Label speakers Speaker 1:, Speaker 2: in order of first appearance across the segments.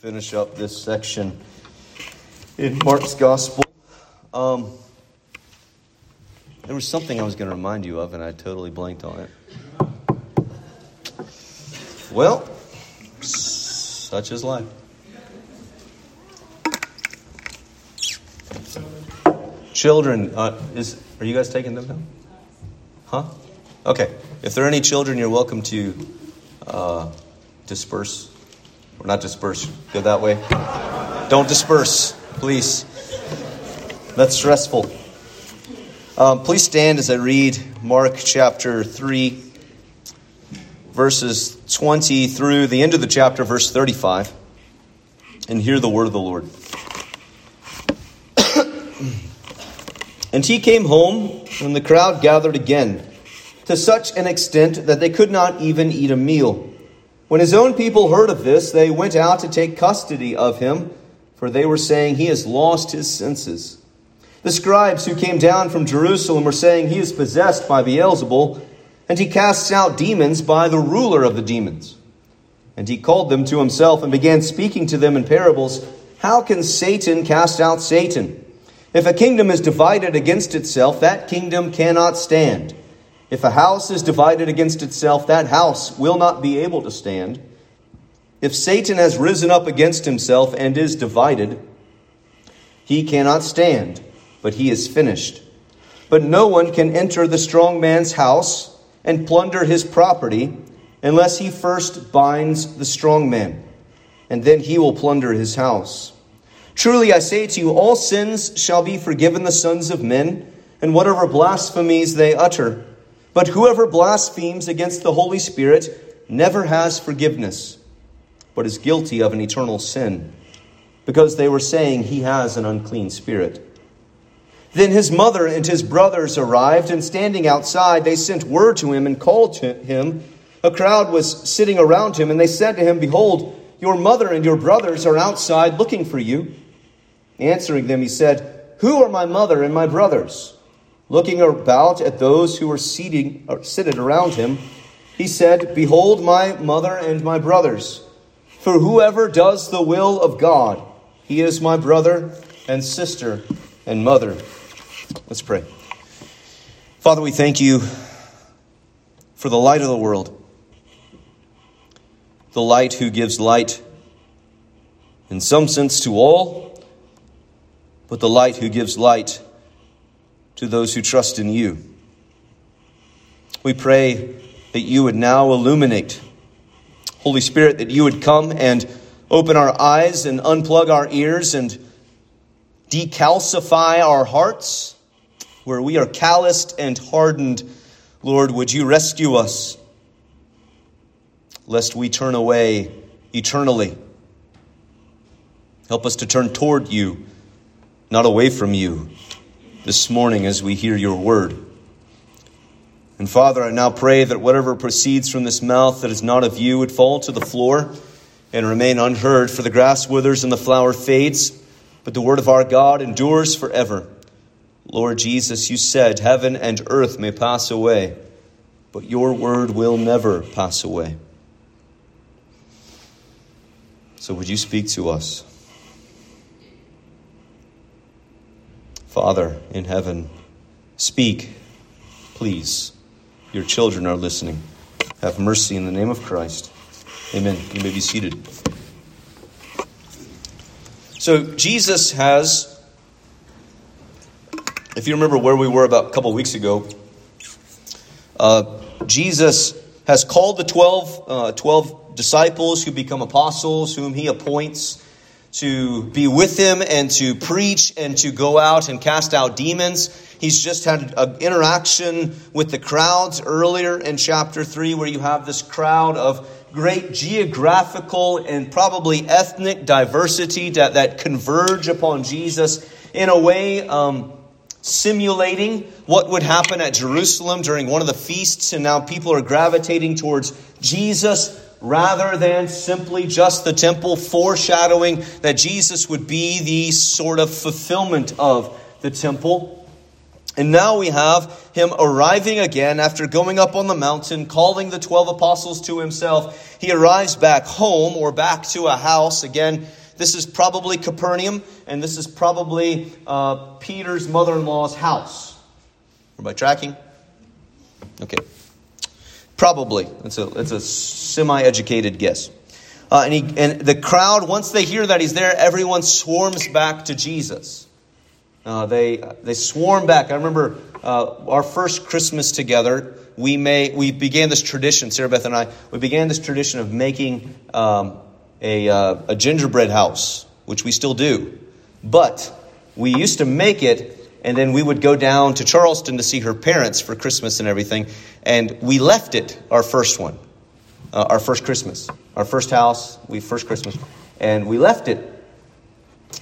Speaker 1: finish up this section in Mark's Gospel. Um, there was something I was going to remind you of, and I totally blanked on it. Well, such is life. Children, uh, is are you guys taking them down? Huh? Okay. If there are any children, you're welcome to uh, disperse or not disperse. Go that way. Don't disperse, please. That's stressful. Um, please stand as I read Mark chapter 3, verses 20 through the end of the chapter, verse 35, and hear the word of the Lord. and he came home, and the crowd gathered again, to such an extent that they could not even eat a meal. When his own people heard of this, they went out to take custody of him, for they were saying, He has lost his senses. The scribes who came down from Jerusalem were saying, He is possessed by Beelzebul, and he casts out demons by the ruler of the demons. And he called them to himself and began speaking to them in parables. How can Satan cast out Satan? If a kingdom is divided against itself, that kingdom cannot stand. If a house is divided against itself, that house will not be able to stand. If Satan has risen up against himself and is divided, he cannot stand, but he is finished. But no one can enter the strong man's house and plunder his property unless he first binds the strong man, and then he will plunder his house. Truly I say to you, all sins shall be forgiven the sons of men, and whatever blasphemies they utter. But whoever blasphemes against the Holy Spirit never has forgiveness, but is guilty of an eternal sin, because they were saying he has an unclean spirit. Then his mother and his brothers arrived, and standing outside, they sent word to him and called to him. A crowd was sitting around him, and they said to him, Behold, your mother and your brothers are outside looking for you. Answering them, he said, Who are my mother and my brothers? Looking about at those who were seating, or seated around him, he said, Behold my mother and my brothers. For whoever does the will of God, he is my brother and sister and mother. Let's pray. Father, we thank you for the light of the world, the light who gives light in some sense to all, but the light who gives light to those who trust in you. We pray that you would now illuminate. Holy Spirit, that you would come and open our eyes and unplug our ears and decalcify our hearts where we are calloused and hardened. Lord, would you rescue us lest we turn away eternally? Help us to turn toward you, not away from you this morning as we hear your word. And Father, I now pray that whatever proceeds from this mouth that is not of you would fall to the floor and remain unheard, for the grass withers and the flower fades, but the word of our God endures forever. Lord Jesus, you said, Heaven and earth may pass away, but your word will never pass away. So would you speak to us? Father in heaven, speak, please. Your children are listening. Have mercy in the name of Christ. Amen. You may be seated. So, Jesus has, if you remember where we were about a couple weeks ago, uh, Jesus has called the 12, uh, 12 disciples who become apostles, whom he appoints to be with him and to preach and to go out and cast out demons. He's just had an interaction with the crowds earlier in chapter 3, where you have this crowd of great geographical and probably ethnic diversity that, that converge upon Jesus in a way um, simulating what would happen at Jerusalem during one of the feasts. And now people are gravitating towards Jesus rather than simply just the temple, foreshadowing that Jesus would be the sort of fulfillment of the temple. And now we have him arriving again after going up on the mountain, calling the 12 apostles to himself. He arrives back home or back to a house. Again, this is probably Capernaum, and this is probably uh, Peter's mother in law's house. Everybody tracking? Okay. Probably. It's a, it's a semi educated guess. Uh, and, he, and the crowd, once they hear that he's there, everyone swarms back to Jesus. Uh, they, they swarm back. I remember uh, our first Christmas together, we, may, we began this tradition, Sarah Beth and I, we began this tradition of making um, a, uh, a gingerbread house, which we still do. But we used to make it, and then we would go down to Charleston to see her parents for Christmas and everything. And we left it, our first one, uh, our first Christmas our first house, we first Christmas, and we left it.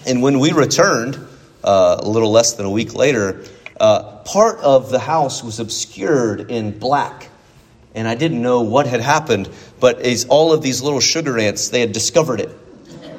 Speaker 1: And when we returned, uh, a little less than a week later, uh, part of the house was obscured in black. And I didn't know what had happened, but as all of these little sugar ants, they had discovered it.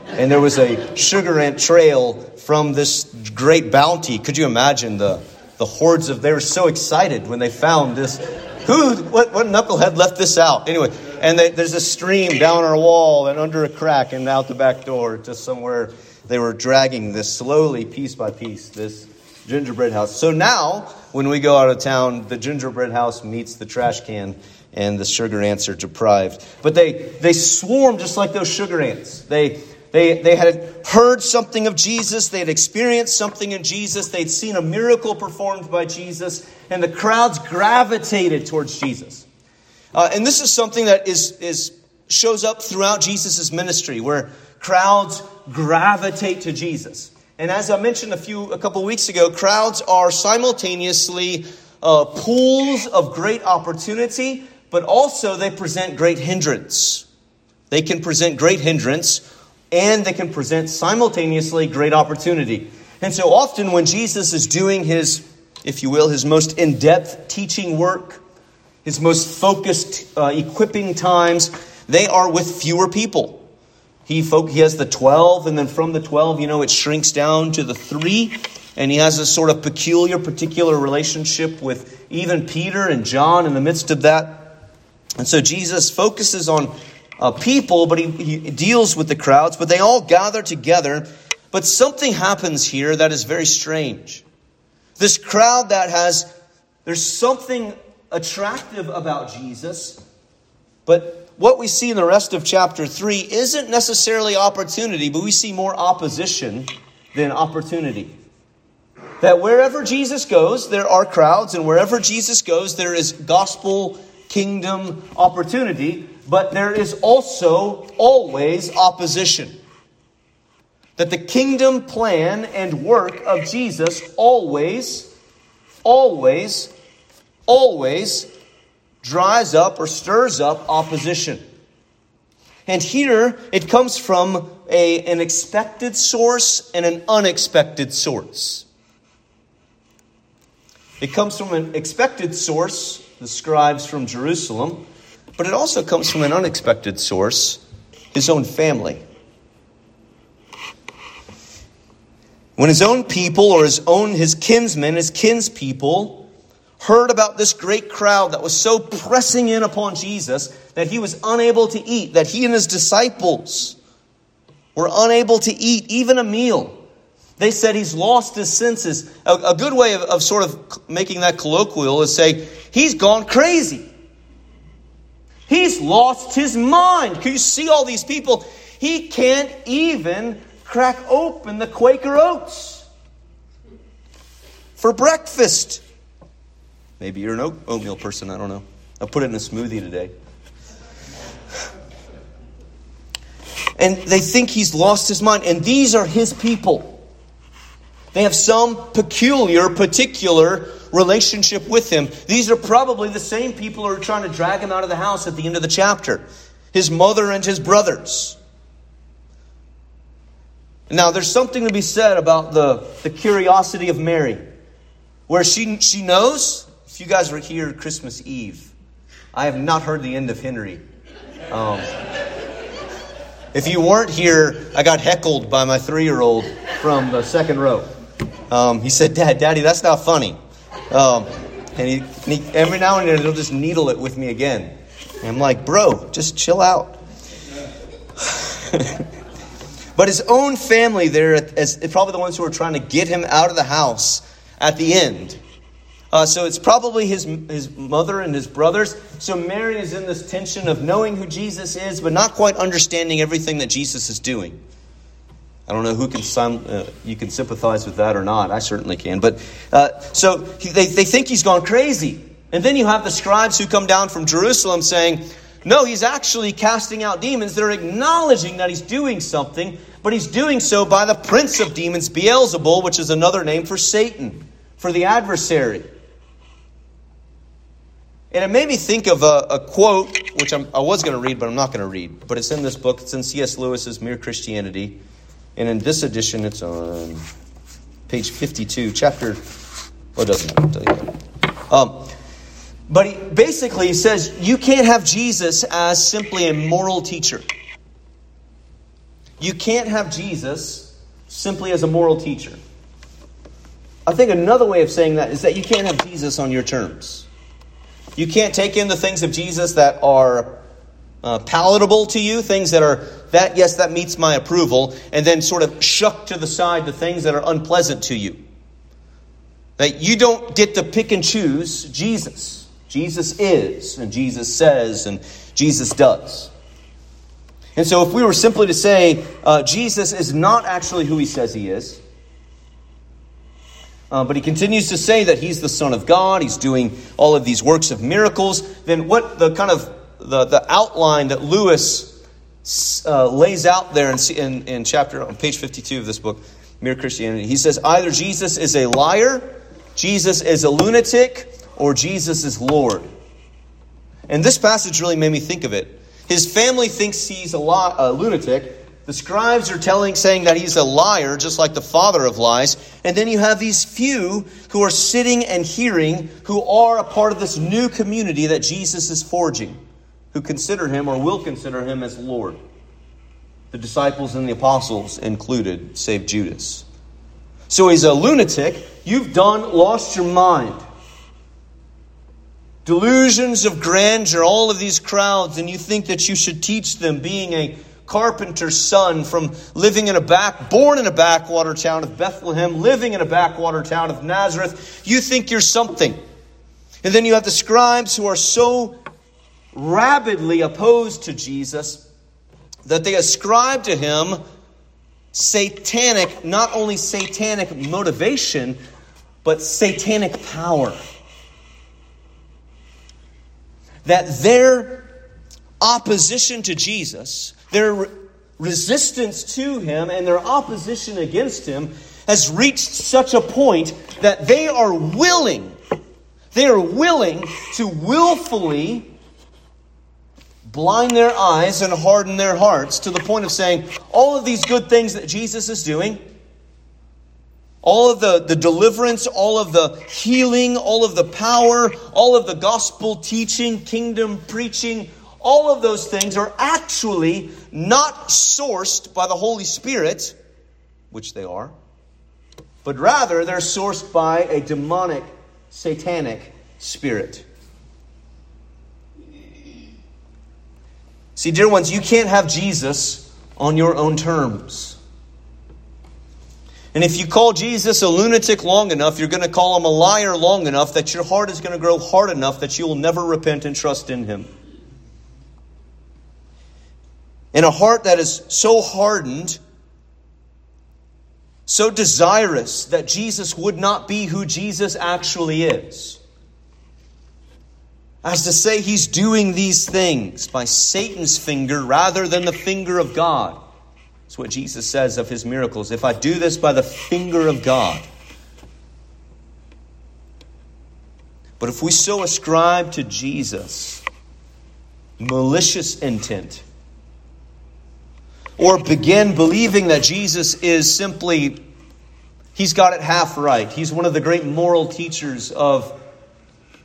Speaker 1: And there was a sugar ant trail from this great bounty. Could you imagine the, the hordes of, they were so excited when they found this. Who, what, what knucklehead left this out? Anyway, and they, there's a stream down our wall and under a crack and out the back door to somewhere they were dragging this slowly, piece by piece, this gingerbread house. So now, when we go out of town, the gingerbread house meets the trash can and the sugar ants are deprived. But they, they swarm just like those sugar ants. They, they, they had heard something of Jesus. They had experienced something in Jesus. They'd seen a miracle performed by Jesus. And the crowds gravitated towards Jesus. Uh, and this is something that is, is, shows up throughout Jesus' ministry, where crowds gravitate to Jesus. And as I mentioned a few a couple weeks ago, crowds are simultaneously uh, pools of great opportunity, but also they present great hindrance. They can present great hindrance, and they can present simultaneously great opportunity. And so often when Jesus is doing his, if you will, his most in depth teaching work, his most focused uh, equipping times, they are with fewer people. He, fo- he has the 12, and then from the 12, you know, it shrinks down to the three. And he has a sort of peculiar, particular relationship with even Peter and John in the midst of that. And so Jesus focuses on uh, people, but he, he deals with the crowds, but they all gather together. But something happens here that is very strange. This crowd that has, there's something attractive about Jesus, but what we see in the rest of chapter 3 isn't necessarily opportunity, but we see more opposition than opportunity. That wherever Jesus goes, there are crowds, and wherever Jesus goes, there is gospel kingdom opportunity, but there is also always opposition. That the kingdom plan and work of Jesus always, always always dries up or stirs up opposition. And here it comes from a, an expected source and an unexpected source. It comes from an expected source, the scribes from Jerusalem, but it also comes from an unexpected source, his own family. When his own people or his own his kinsmen, his kinspeople heard about this great crowd that was so pressing in upon Jesus that he was unable to eat, that he and his disciples were unable to eat even a meal. They said he's lost his senses. A, a good way of, of sort of making that colloquial is say, he's gone crazy. He's lost his mind. Can you see all these people? He can't even crack open the Quaker oats for breakfast. Maybe you're an oatmeal person, I don't know. I'll put it in a smoothie today. And they think he's lost his mind. And these are his people. They have some peculiar, particular relationship with him. These are probably the same people who are trying to drag him out of the house at the end of the chapter his mother and his brothers. Now, there's something to be said about the, the curiosity of Mary, where she, she knows if you guys were here Christmas Eve, I have not heard the end of Henry. Um, if you weren't here, I got heckled by my three year old from the second row. Um, he said, Dad, Daddy, that's not funny. Um, and, he, and he, every now and then he'll just needle it with me again. And I'm like, bro, just chill out. but his own family there is probably the ones who are trying to get him out of the house at the end. Uh, so it's probably his, his mother and his brothers. So Mary is in this tension of knowing who Jesus is, but not quite understanding everything that Jesus is doing. I don't know who can uh, you can sympathize with that or not. I certainly can. But uh, so he, they, they think he's gone crazy. And then you have the scribes who come down from Jerusalem saying, no, he's actually casting out demons. They're acknowledging that he's doing something, but he's doing so by the prince of demons, Beelzebul, which is another name for Satan, for the adversary. And it made me think of a, a quote, which I'm, i was going to read, but I'm not going to read. But it's in this book. It's in C.S. Lewis's Mere Christianity. And in this edition, it's on page 52, chapter. Well, it doesn't you. Um, but he basically says you can't have Jesus as simply a moral teacher. You can't have Jesus simply as a moral teacher. I think another way of saying that is that you can't have Jesus on your terms. You can't take in the things of Jesus that are uh, palatable to you, things that are, that, yes, that meets my approval, and then sort of shuck to the side the things that are unpleasant to you. That you don't get to pick and choose Jesus. Jesus is, and Jesus says, and Jesus does. And so, if we were simply to say uh, Jesus is not actually who he says he is, uh, but he continues to say that he's the Son of God, he's doing all of these works of miracles, then what the kind of the, the outline that Lewis uh, lays out there in, in, in chapter on page 52 of this book, Mere Christianity, he says either Jesus is a liar, Jesus is a lunatic, or Jesus is Lord. And this passage really made me think of it. His family thinks he's a, li- a lunatic, the scribes are telling, saying that he's a liar, just like the father of lies. And then you have these few who are sitting and hearing, who are a part of this new community that Jesus is forging, who consider him or will consider him as Lord. The disciples and the apostles included, save Judas. So he's a lunatic. You've done, lost your mind. Delusions of grandeur, all of these crowds, and you think that you should teach them being a carpenter's son from living in a back, born in a backwater town of Bethlehem, living in a backwater town of Nazareth. You think you're something. And then you have the scribes who are so rabidly opposed to Jesus that they ascribe to him satanic, not only satanic motivation, but satanic power. That their opposition to Jesus their resistance to him and their opposition against him has reached such a point that they are willing, they are willing to willfully blind their eyes and harden their hearts to the point of saying, all of these good things that Jesus is doing, all of the, the deliverance, all of the healing, all of the power, all of the gospel teaching, kingdom preaching, all of those things are actually not sourced by the Holy Spirit, which they are, but rather they're sourced by a demonic, satanic spirit. See, dear ones, you can't have Jesus on your own terms. And if you call Jesus a lunatic long enough, you're going to call him a liar long enough that your heart is going to grow hard enough that you will never repent and trust in him. In a heart that is so hardened, so desirous that Jesus would not be who Jesus actually is. As to say, he's doing these things by Satan's finger rather than the finger of God. That's what Jesus says of his miracles. If I do this by the finger of God. But if we so ascribe to Jesus malicious intent, or begin believing that Jesus is simply, he's got it half right. He's one of the great moral teachers of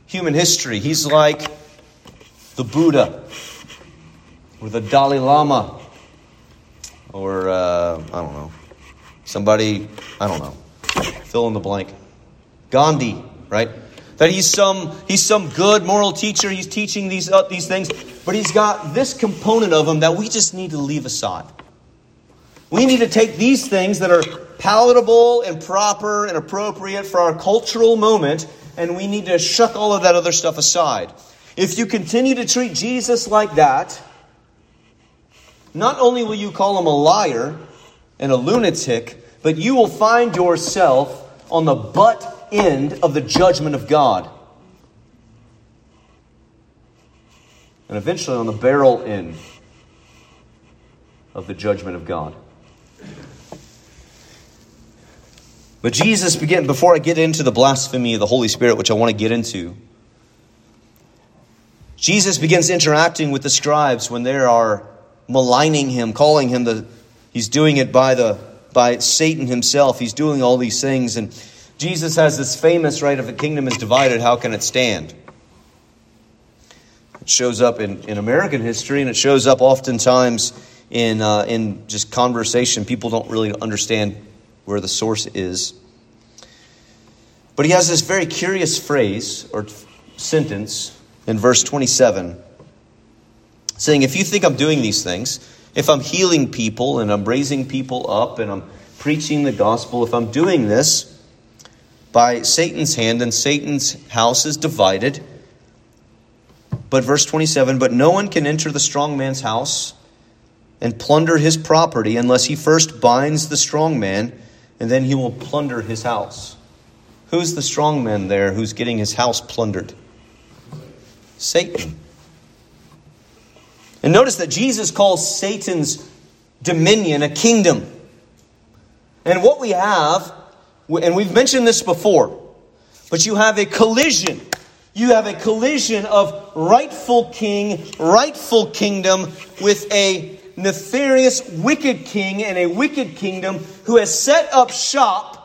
Speaker 1: human history. He's like the Buddha or the Dalai Lama or, uh, I don't know, somebody, I don't know, fill in the blank. Gandhi, right? that he's some, he's some good moral teacher. He's teaching these, uh, these things. But he's got this component of him that we just need to leave aside. We need to take these things that are palatable and proper and appropriate for our cultural moment, and we need to shuck all of that other stuff aside. If you continue to treat Jesus like that, not only will you call him a liar and a lunatic, but you will find yourself on the butt end of the judgment of God. And eventually on the barrel end of the judgment of God. But Jesus began, before I get into the blasphemy of the Holy Spirit, which I want to get into, Jesus begins interacting with the scribes when they are maligning him, calling him the, he's doing it by the, by Satan himself. He's doing all these things. And Jesus has this famous, right, if a kingdom is divided, how can it stand? It shows up in, in American history and it shows up oftentimes in, uh, in just conversation. People don't really understand where the source is. But he has this very curious phrase or sentence in verse 27 saying, If you think I'm doing these things, if I'm healing people and I'm raising people up and I'm preaching the gospel, if I'm doing this by Satan's hand and Satan's house is divided, but verse 27 But no one can enter the strong man's house and plunder his property unless he first binds the strong man, and then he will plunder his house. Who's the strong man there who's getting his house plundered? Satan. And notice that Jesus calls Satan's dominion a kingdom. And what we have, and we've mentioned this before, but you have a collision. You have a collision of rightful king, rightful kingdom with a nefarious, wicked king and a wicked kingdom who has set up shop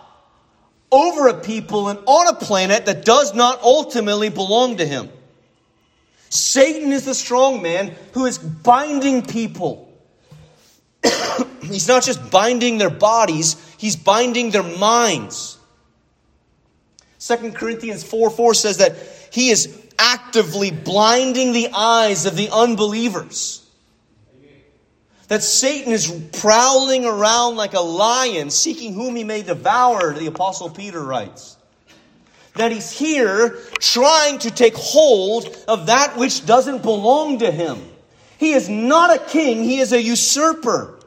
Speaker 1: over a people and on a planet that does not ultimately belong to him. Satan is the strong man who is binding people. he's not just binding their bodies, he's binding their minds. 2 Corinthians 4 4 says that he is actively blinding the eyes of the unbelievers that Satan is prowling around like a lion, seeking whom he may devour, the Apostle Peter writes. That he's here trying to take hold of that which doesn't belong to him. He is not a king, he is a usurper.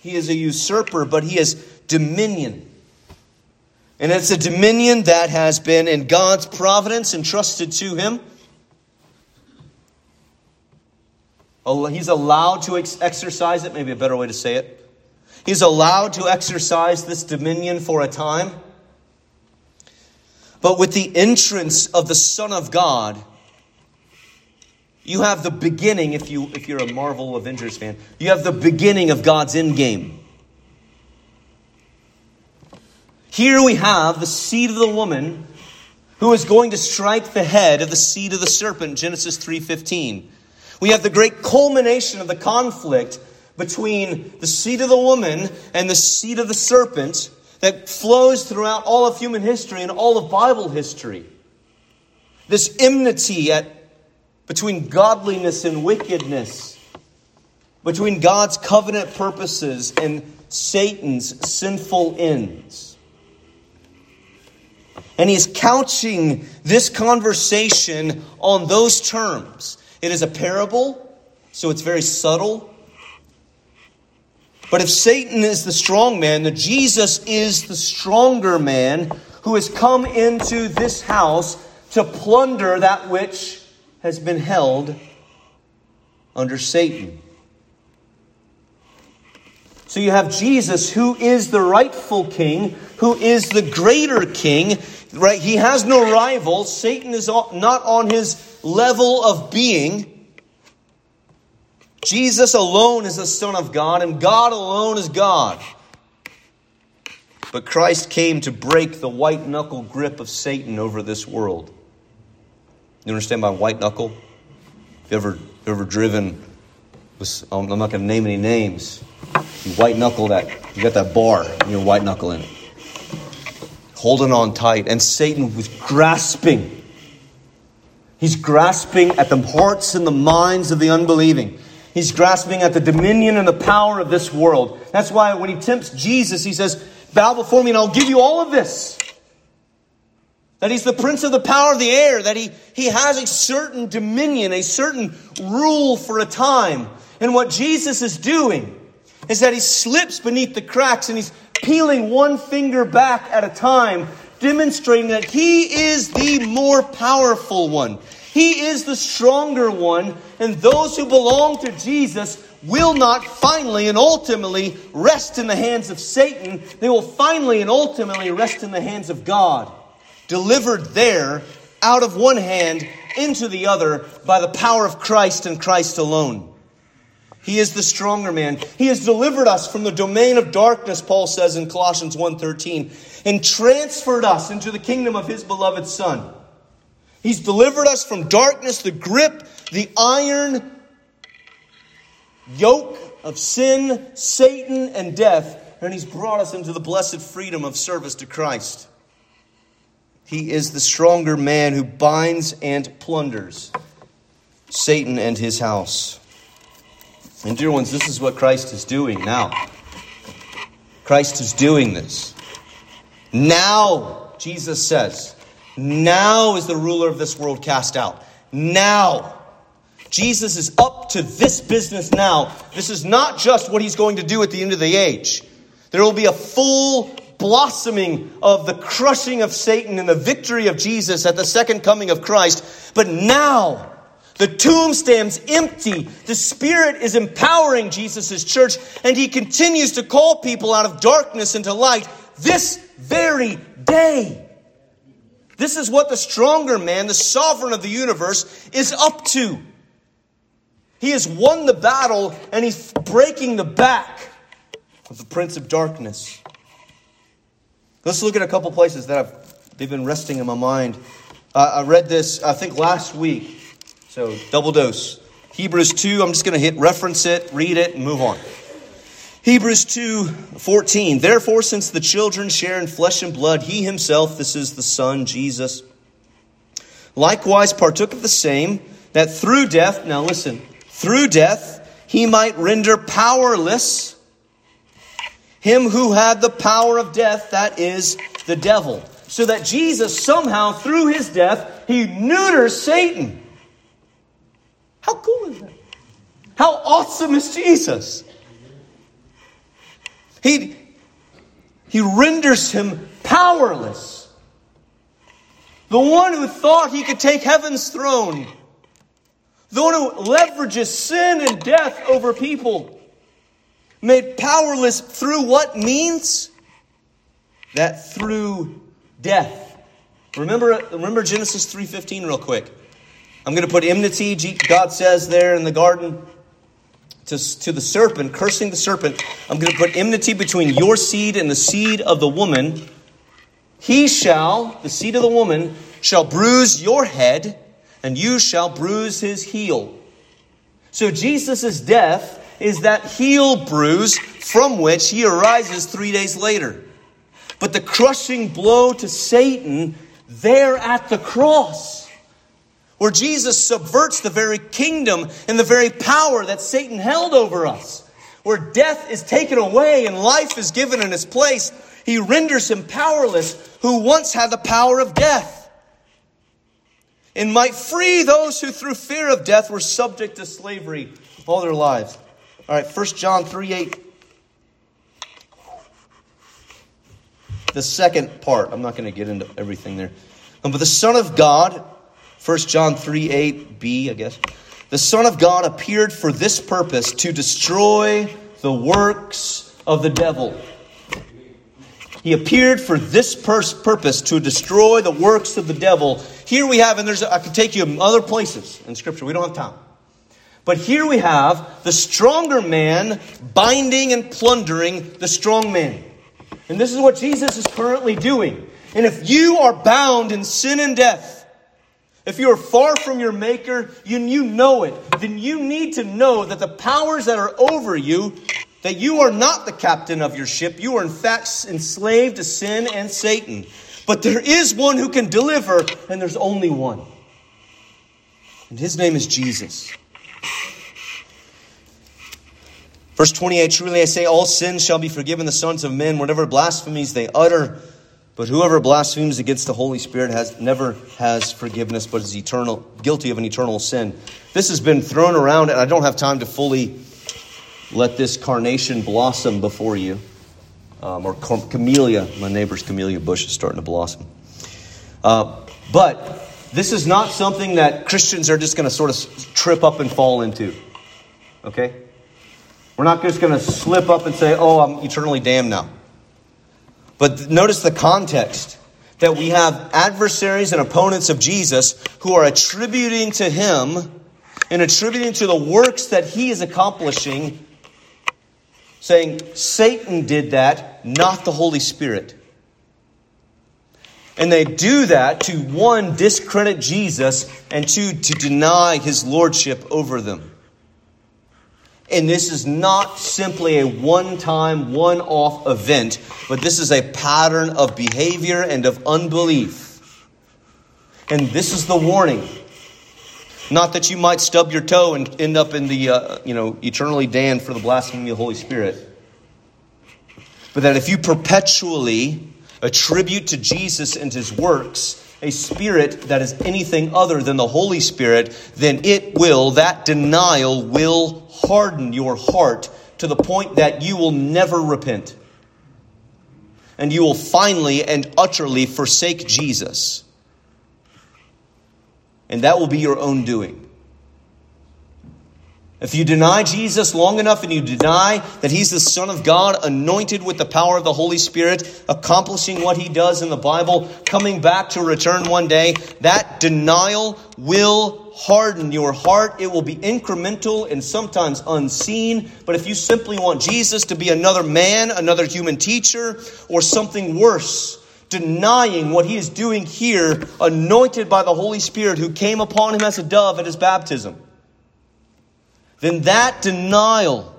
Speaker 1: He is a usurper, but he has dominion. And it's a dominion that has been in God's providence entrusted to him. He's allowed to ex- exercise it, maybe a better way to say it. He's allowed to exercise this dominion for a time. But with the entrance of the Son of God, you have the beginning, if, you, if you're a Marvel Avengers fan, you have the beginning of God's end game. Here we have the seed of the woman who is going to strike the head of the seed of the serpent, Genesis 3:15. We have the great culmination of the conflict between the seed of the woman and the seed of the serpent that flows throughout all of human history and all of Bible history. This enmity at, between godliness and wickedness, between God's covenant purposes and Satan's sinful ends. And he's couching this conversation on those terms. It is a parable, so it's very subtle. But if Satan is the strong man, then Jesus is the stronger man who has come into this house to plunder that which has been held under Satan. So you have Jesus, who is the rightful king, who is the greater king, right? He has no rival. Satan is not on his level of being. Jesus alone is the Son of God, and God alone is God. But Christ came to break the white knuckle grip of Satan over this world. You understand by white knuckle? You ever, ever driven, with, um, I'm not going to name any names. You white knuckle that, you got that bar, and you white knuckle in it. holding on tight, and Satan was grasping. He's grasping at the hearts and the minds of the unbelieving. He's grasping at the dominion and the power of this world. That's why when he tempts Jesus, he says, Bow before me and I'll give you all of this. That he's the prince of the power of the air, that he, he has a certain dominion, a certain rule for a time. And what Jesus is doing is that he slips beneath the cracks and he's peeling one finger back at a time, demonstrating that he is the more powerful one. He is the stronger one, and those who belong to Jesus will not finally and ultimately rest in the hands of Satan. They will finally and ultimately rest in the hands of God delivered there out of one hand into the other by the power of Christ and Christ alone. He is the stronger man. He has delivered us from the domain of darkness, Paul says in Colossians 1:13, and transferred us into the kingdom of his beloved son. He's delivered us from darkness, the grip, the iron yoke of sin, Satan, and death, and he's brought us into the blessed freedom of service to Christ. He is the stronger man who binds and plunders Satan and his house. And, dear ones, this is what Christ is doing now. Christ is doing this. Now, Jesus says, now is the ruler of this world cast out. Now. Jesus is up to this business now. This is not just what he's going to do at the end of the age. There will be a full blossoming of the crushing of Satan and the victory of Jesus at the second coming of Christ. But now, the tomb stands empty. The Spirit is empowering Jesus' church, and He continues to call people out of darkness into light this very day. This is what the stronger man, the sovereign of the universe, is up to. He has won the battle and he's breaking the back of the prince of darkness. Let's look at a couple places that I've, they've been resting in my mind. Uh, I read this, I think, last week. So, double dose. Hebrews 2, I'm just going to hit reference it, read it, and move on. Hebrews 2:14 Therefore, since the children share in flesh and blood, he himself, this is the Son, Jesus, likewise partook of the same, that through death, now listen, through death, he might render powerless him who had the power of death, that is the devil. So that Jesus somehow, through his death, he neuters Satan. How cool is that? How awesome is Jesus? He, he renders him powerless. The one who thought he could take heaven's throne. The one who leverages sin and death over people made powerless through what means? That through death. Remember, remember Genesis 3.15 real quick. I'm going to put enmity, God says there in the garden, to, to the serpent, cursing the serpent. I'm going to put enmity between your seed and the seed of the woman. He shall, the seed of the woman, shall bruise your head, and you shall bruise his heel. So Jesus' death is that heel bruise from which he arises three days later. But the crushing blow to Satan there at the cross, where Jesus subverts the very kingdom and the very power that Satan held over us, where death is taken away and life is given in its place, he renders him powerless who once had the power of death and might free those who through fear of death were subject to slavery all their lives. All right, 1 John 3 8. The second part, I'm not going to get into everything there. But the Son of God, 1 John 3 8b, I guess. The Son of God appeared for this purpose to destroy the works of the devil. He appeared for this purpose to destroy the works of the devil. Here we have, and there's, I could take you other places in Scripture. We don't have time. But here we have the stronger man binding and plundering the strong man. And this is what Jesus is currently doing. And if you are bound in sin and death, if you are far from your Maker, and you know it, then you need to know that the powers that are over you, that you are not the captain of your ship. You are in fact enslaved to sin and Satan. But there is one who can deliver, and there's only one. And his name is Jesus. Verse 28 Truly I say, all sins shall be forgiven the sons of men, whatever blasphemies they utter. But whoever blasphemes against the Holy Spirit has never has forgiveness, but is eternal guilty of an eternal sin. This has been thrown around, and I don't have time to fully let this carnation blossom before you. Um, or camellia, my neighbor's camellia bush is starting to blossom. Uh, but this is not something that Christians are just going to sort of trip up and fall into. Okay? We're not just going to slip up and say, oh, I'm eternally damned now. But notice the context that we have adversaries and opponents of Jesus who are attributing to him and attributing to the works that he is accomplishing, saying, Satan did that, not the Holy Spirit. And they do that to one, discredit Jesus, and two, to deny his lordship over them. And this is not simply a one time, one off event, but this is a pattern of behavior and of unbelief. And this is the warning. Not that you might stub your toe and end up in the, uh, you know, eternally damned for the blasphemy of the Holy Spirit. But that if you perpetually attribute to Jesus and his works a spirit that is anything other than the Holy Spirit, then it will, that denial will harden your heart to the point that you will never repent. And you will finally and utterly forsake Jesus. And that will be your own doing. If you deny Jesus long enough and you deny that he's the Son of God, anointed with the power of the Holy Spirit, accomplishing what he does in the Bible, coming back to return one day, that denial will harden your heart. It will be incremental and sometimes unseen. But if you simply want Jesus to be another man, another human teacher, or something worse, denying what he is doing here, anointed by the Holy Spirit who came upon him as a dove at his baptism, then that denial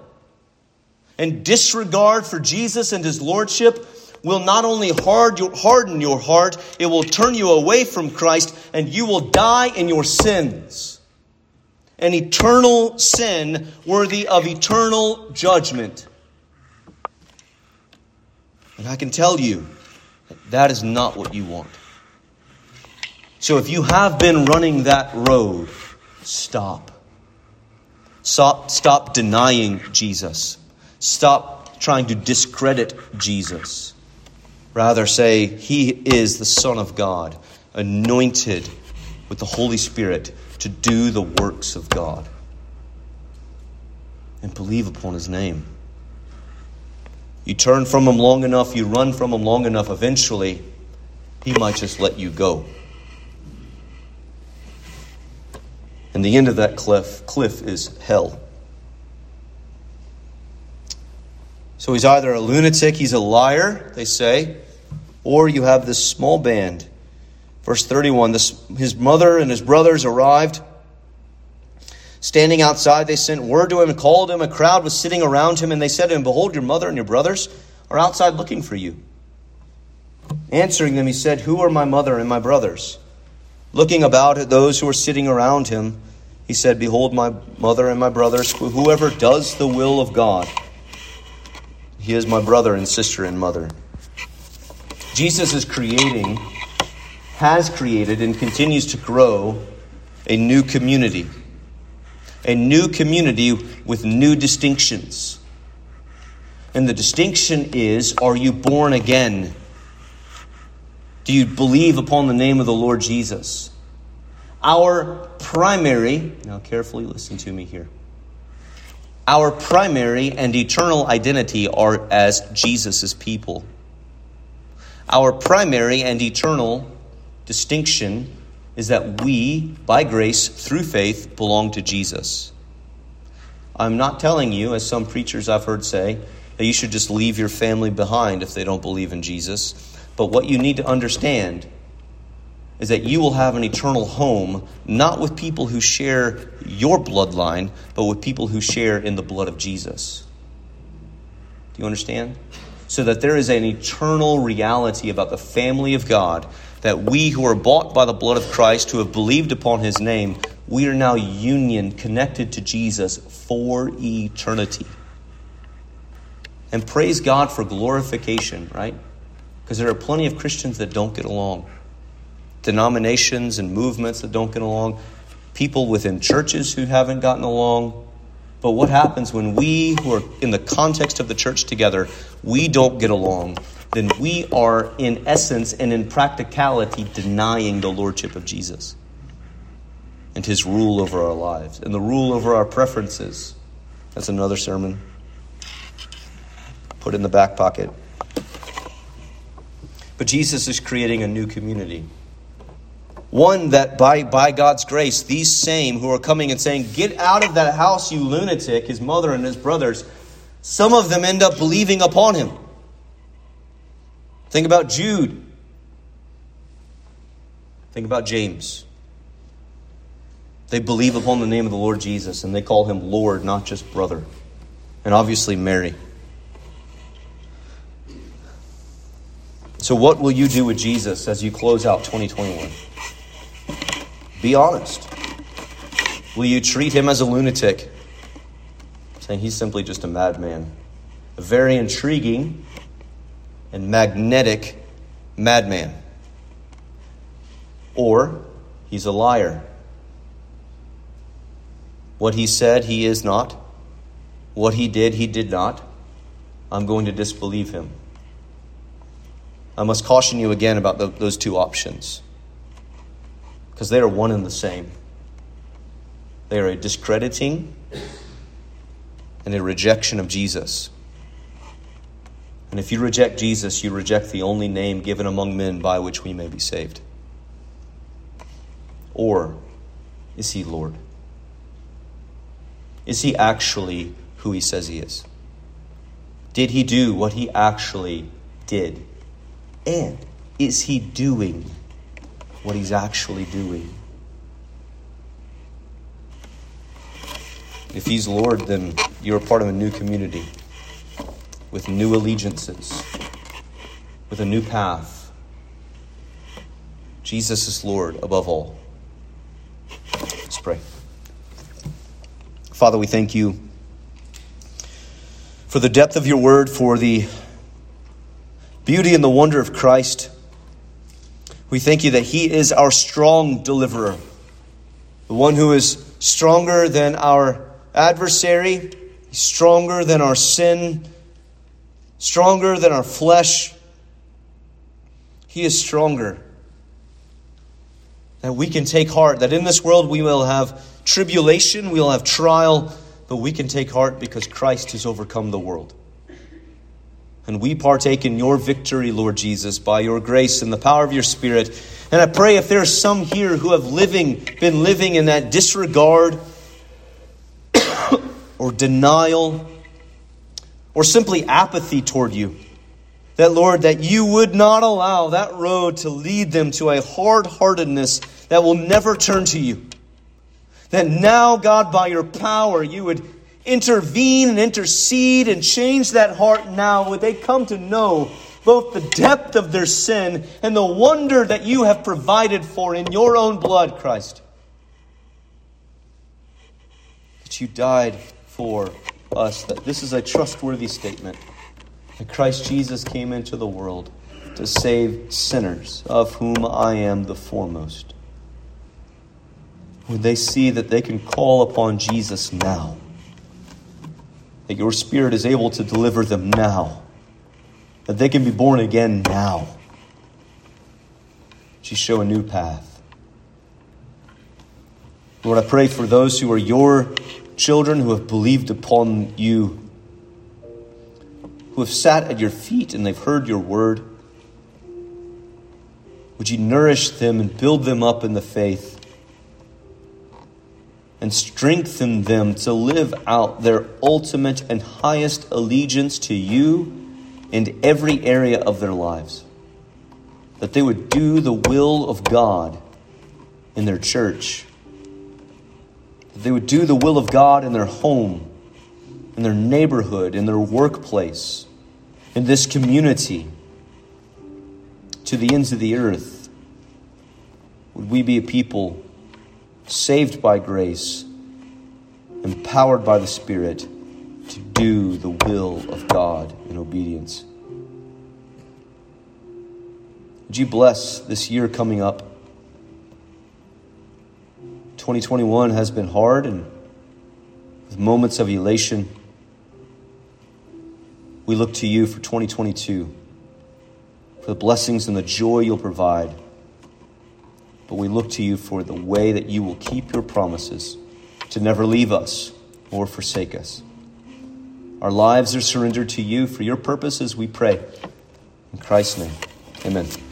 Speaker 1: and disregard for Jesus and his lordship will not only harden your heart, it will turn you away from Christ, and you will die in your sins. An eternal sin worthy of eternal judgment. And I can tell you that, that is not what you want. So if you have been running that road, stop. Stop, stop denying Jesus. Stop trying to discredit Jesus. Rather, say, He is the Son of God, anointed with the Holy Spirit to do the works of God. And believe upon His name. You turn from Him long enough, you run from Him long enough, eventually, He might just let you go. And the end of that cliff, cliff is hell. So he's either a lunatic, he's a liar, they say, or you have this small band. Verse 31 this, His mother and his brothers arrived. Standing outside, they sent word to him and called him. A crowd was sitting around him, and they said to him, Behold, your mother and your brothers are outside looking for you. Answering them, he said, Who are my mother and my brothers? Looking about at those who were sitting around him, he said, Behold, my mother and my brothers, whoever does the will of God. He is my brother and sister and mother. Jesus is creating, has created, and continues to grow a new community. A new community with new distinctions. And the distinction is are you born again? Do you believe upon the name of the Lord Jesus? Our primary, now carefully listen to me here. Our primary and eternal identity are as Jesus' people. Our primary and eternal distinction is that we, by grace, through faith, belong to Jesus. I'm not telling you, as some preachers I've heard say, that you should just leave your family behind if they don't believe in Jesus. But what you need to understand is that you will have an eternal home, not with people who share your bloodline, but with people who share in the blood of Jesus. Do you understand? so that there is an eternal reality about the family of God that we who are bought by the blood of Christ, who have believed upon his name, we are now union connected to Jesus for eternity. And praise God for glorification, right? Because there are plenty of Christians that don't get along, denominations and movements that don't get along, people within churches who haven't gotten along. But what happens when we, who are in the context of the church together, we don't get along? Then we are, in essence and in practicality, denying the lordship of Jesus and his rule over our lives and the rule over our preferences. That's another sermon. Put in the back pocket. But Jesus is creating a new community. One that by, by God's grace, these same who are coming and saying, Get out of that house, you lunatic, his mother and his brothers, some of them end up believing upon him. Think about Jude. Think about James. They believe upon the name of the Lord Jesus and they call him Lord, not just brother. And obviously, Mary. So, what will you do with Jesus as you close out 2021? Be honest. Will you treat him as a lunatic, saying he's simply just a madman? A very intriguing and magnetic madman. Or he's a liar. What he said, he is not. What he did, he did not. I'm going to disbelieve him. I must caution you again about the, those two options because they are one and the same. They are a discrediting and a rejection of Jesus. And if you reject Jesus, you reject the only name given among men by which we may be saved. Or is he Lord? Is he actually who he says he is? Did he do what he actually did? And is he doing what he's actually doing? If he's Lord, then you're part of a new community with new allegiances, with a new path. Jesus is Lord above all. Let's pray. Father, we thank you for the depth of your word, for the beauty and the wonder of Christ. We thank you that He is our strong deliverer, the one who is stronger than our adversary, stronger than our sin, stronger than our flesh. He is stronger. That we can take heart, that in this world we will have tribulation, we will have trial, but we can take heart because Christ has overcome the world. And we partake in your victory, Lord Jesus, by your grace and the power of your Spirit. And I pray if there are some here who have living, been living in that disregard or denial or simply apathy toward you, that, Lord, that you would not allow that road to lead them to a hard heartedness that will never turn to you. That now, God, by your power, you would intervene and intercede and change that heart now, would they come to know both the depth of their sin and the wonder that you have provided for in your own blood, Christ. That you died for us. That this is a trustworthy statement. That Christ Jesus came into the world to save sinners, of whom I am the foremost. Would they see that they can call upon Jesus now? That your Spirit is able to deliver them now, that they can be born again now. You show a new path. Lord, I pray for those who are your children who have believed upon you, who have sat at your feet and they've heard your word. Would you nourish them and build them up in the faith? And strengthen them to live out their ultimate and highest allegiance to you in every area of their lives. That they would do the will of God in their church. That they would do the will of God in their home, in their neighborhood, in their workplace, in this community to the ends of the earth? Would we be a people saved by grace, empowered by the Spirit to do the will of God in obedience? Would you bless this year coming up? 2021 has been hard and with moments of elation. We look to you for 2022, for the blessings and the joy you'll provide. But we look to you for the way that you will keep your promises to never leave us or forsake us. Our lives are surrendered to you for your purposes, we pray. In Christ's name, amen.